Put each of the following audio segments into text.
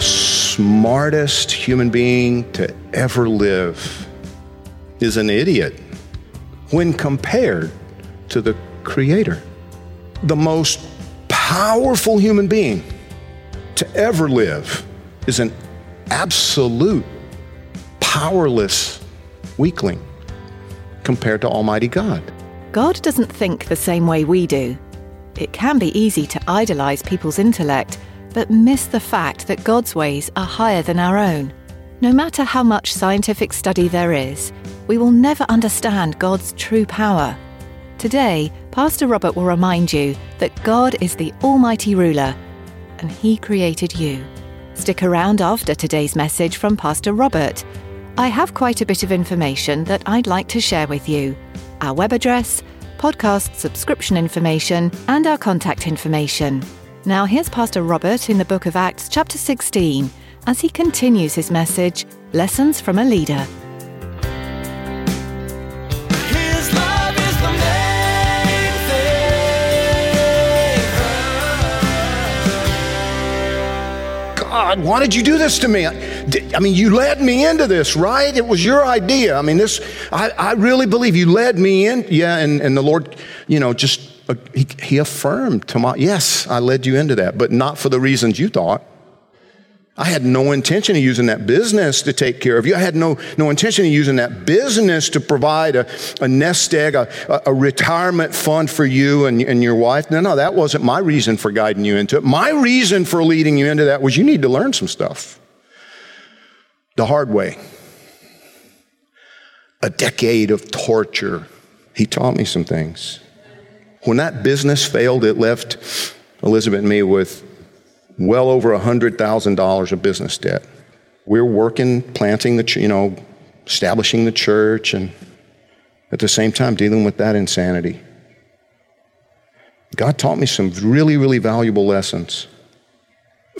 Smartest human being to ever live is an idiot when compared to the Creator. The most powerful human being to ever live is an absolute powerless weakling compared to Almighty God. God doesn't think the same way we do. It can be easy to idolize people's intellect, but miss the fact that God's ways are higher than our own. No matter how much scientific study there is, we will never understand God's true power. Today, Pastor Robert will remind you that God is the Almighty Ruler, and He created you. Stick around after today's message from Pastor Robert. I have quite a bit of information that I'd like to share with you our web address, podcast subscription information, and our contact information. Now, here's Pastor Robert in the book of Acts, chapter 16, as he continues his message Lessons from a Leader. His love is the main thing. God, why did you do this to me? I mean, you led me into this, right? It was your idea. I mean, this, I, I really believe you led me in. Yeah, and, and the Lord, you know, just, he, he affirmed to my, yes, I led you into that, but not for the reasons you thought. I had no intention of using that business to take care of you. I had no, no intention of using that business to provide a, a nest egg, a, a- retirement fund for you and, and your wife. No, no, that wasn't my reason for guiding you into it. My reason for leading you into that was you need to learn some stuff the hard way. A decade of torture. He taught me some things. When that business failed, it left Elizabeth and me with well over $100,000 of business debt. We're working, planting the, you know, establishing the church, and at the same time dealing with that insanity. God taught me some really, really valuable lessons.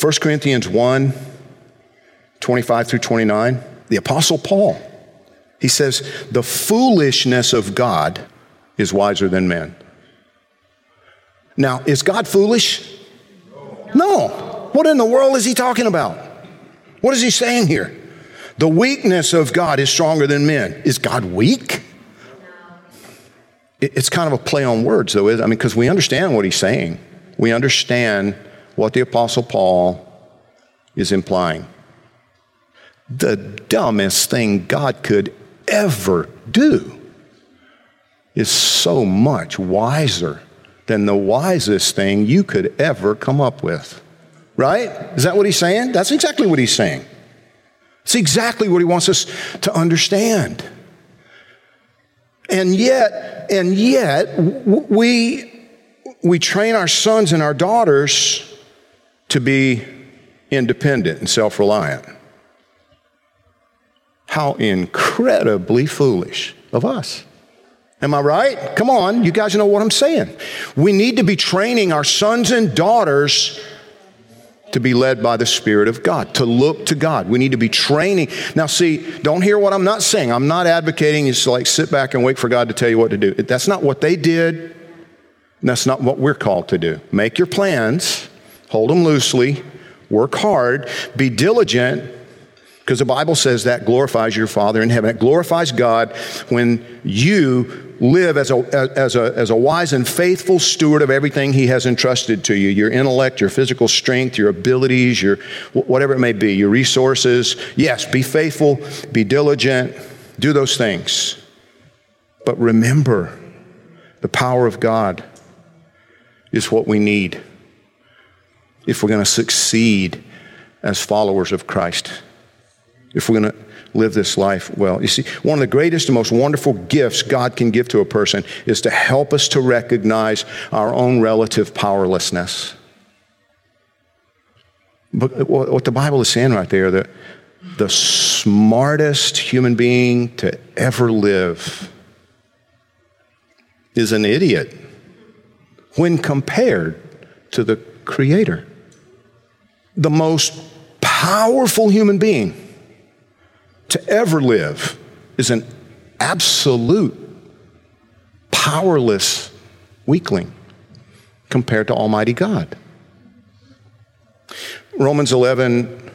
1 Corinthians 1 25 through 29, the Apostle Paul, he says, The foolishness of God is wiser than men. Now, is God foolish? No. What in the world is he talking about? What is he saying here? The weakness of God is stronger than men. Is God weak? It- It's kind of a play on words, though, I mean, because we understand what he's saying. We understand what the Apostle Paul is implying. The dumbest thing God could ever do is so much wiser than the wisest thing you could ever come up with. Right? Is that what he's saying? That's exactly what he's saying. It's exactly what he wants us to understand. And yet, and yet, we, we train our sons and our daughters to be independent and self reliant. How incredibly foolish of us. Am I right? Come on, you guys know what I'm saying. We need to be training our sons and daughters to be led by the Spirit of God, to look to God. We need to be training. Now, see, don't hear what I'm not saying. I'm not advocating just like sit back and wait for God to tell you what to do. That's not what they did. That's not what we're called to do. Make your plans, hold them loosely, work hard, be diligent, because the Bible says that glorifies your Father in heaven. It glorifies God when you live as a, as, a, as a wise and faithful steward of everything He has entrusted to you your intellect, your physical strength, your abilities, your whatever it may be, your resources. Yes, be faithful, be diligent, do those things. But remember, the power of God is what we need. if we're going to succeed as followers of Christ, if we're going to live this life well. You see, one of the greatest and most wonderful gifts God can give to a person is to help us to recognize our own relative powerlessness. But what the Bible is saying right there, that the smartest human being to ever live is an idiot when compared to the Creator. The most powerful human being to ever live is an absolute powerless weakling compared to Almighty God. Romans 11,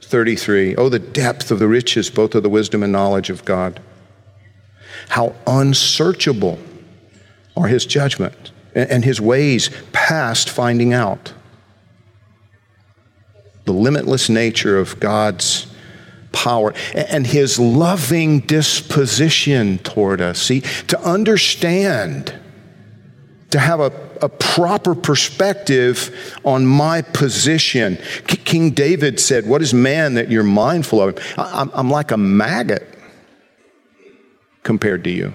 33. Oh, the depth of the riches, both of the wisdom and knowledge of God. How unsearchable are his judgments and his ways past finding out. The limitless nature of God's power and his loving disposition toward us. See, to understand, to have a, a proper perspective on my position. K- King David said, What is man that you're mindful of? I, I'm, I'm like a maggot compared to you.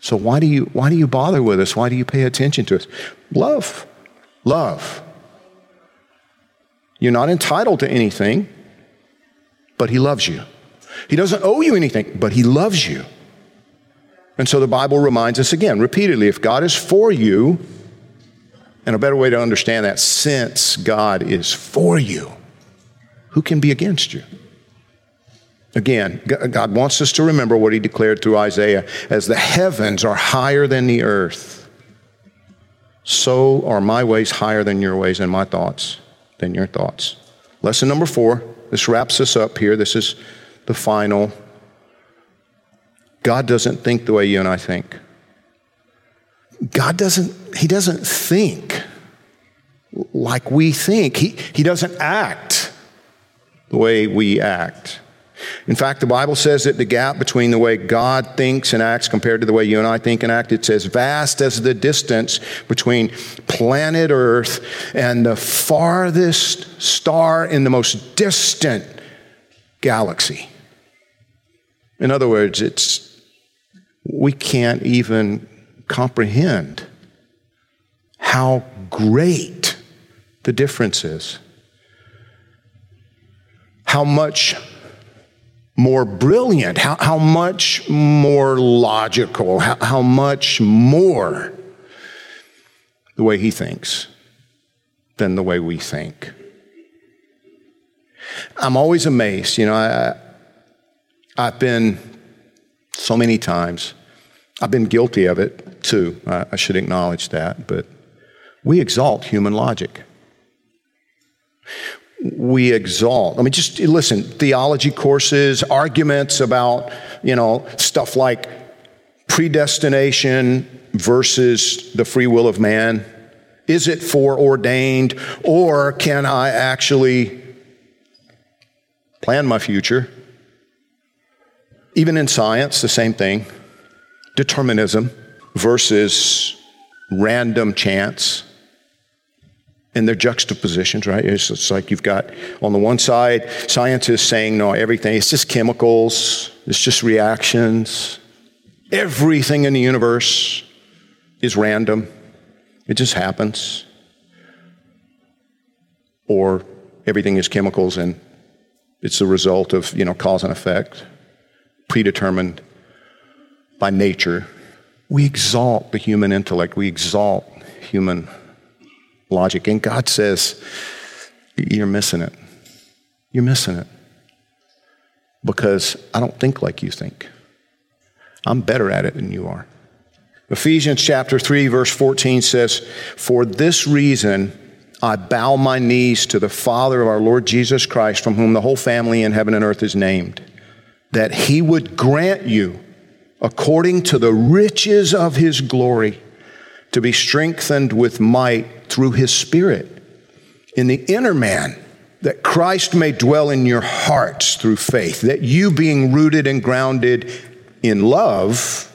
So why do you why do you bother with us? Why do you pay attention to us? Love. Love. You're not entitled to anything, but he loves you. He doesn't owe you anything, but he loves you. And so the Bible reminds us again, repeatedly, if God is for you, and a better way to understand that, since God is for you, who can be against you? Again, God wants us to remember what he declared through Isaiah as the heavens are higher than the earth, so are my ways higher than your ways, and my thoughts than your thoughts. Lesson number four. This wraps us up here. This is the final. God doesn't think the way you and I think. God doesn't, He doesn't think like we think. He, he doesn't act the way we act. In fact, the Bible says that the gap between the way God thinks and acts compared to the way you and I think and act, it's as vast as the distance between planet Earth and the farthest star in the most distant galaxy. In other words, it's we can't even comprehend how great the difference is. How much more brilliant, how, how much more logical, how, how much more the way he thinks than the way we think. I'm always amazed. You know, I, I've been so many times, I've been guilty of it too. I, I should acknowledge that, but we exalt human logic we exalt. I mean, just listen, theology courses, arguments about, you know, stuff like predestination versus the free will of man. Is it foreordained, or can I actually plan my future? Even in science, the same thing. Determinism versus random chance and their juxtapositions, right? It's, it's, like you've got on the one side, scientists saying, no, everything, it's just chemicals, it's just reactions. Everything in the universe is random, it just happens. Or everything is chemicals and it's the result of, you know, cause and effect, predetermined by nature. We exalt the human intellect, we exalt human logic. And God says, You're missing it. You're missing it. Because I don't think like you think. I'm better at it than you are. Ephesians chapter 3, verse 14 says, For this reason I bow my knees to the Father of our Lord Jesus Christ, from whom the whole family in heaven and earth is named, that he would grant you, according to the riches of his glory, to be strengthened with might through his Spirit in the inner man, that Christ may dwell in your hearts through faith, that you being rooted and grounded in love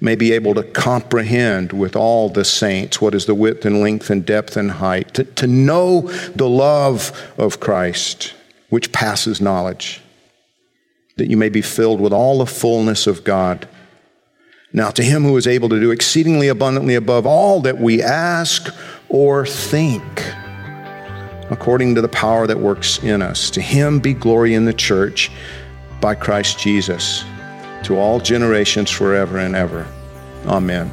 may be able to comprehend with all the saints what is the width and length and depth and height, to, to know the love of Christ, which passes knowledge, that you may be filled with all the fullness of God. Now, to him who is able to do exceedingly abundantly above all that we ask or think, according to the power that works in us, to him be glory in the church by Christ Jesus to all generations forever and ever. Amen.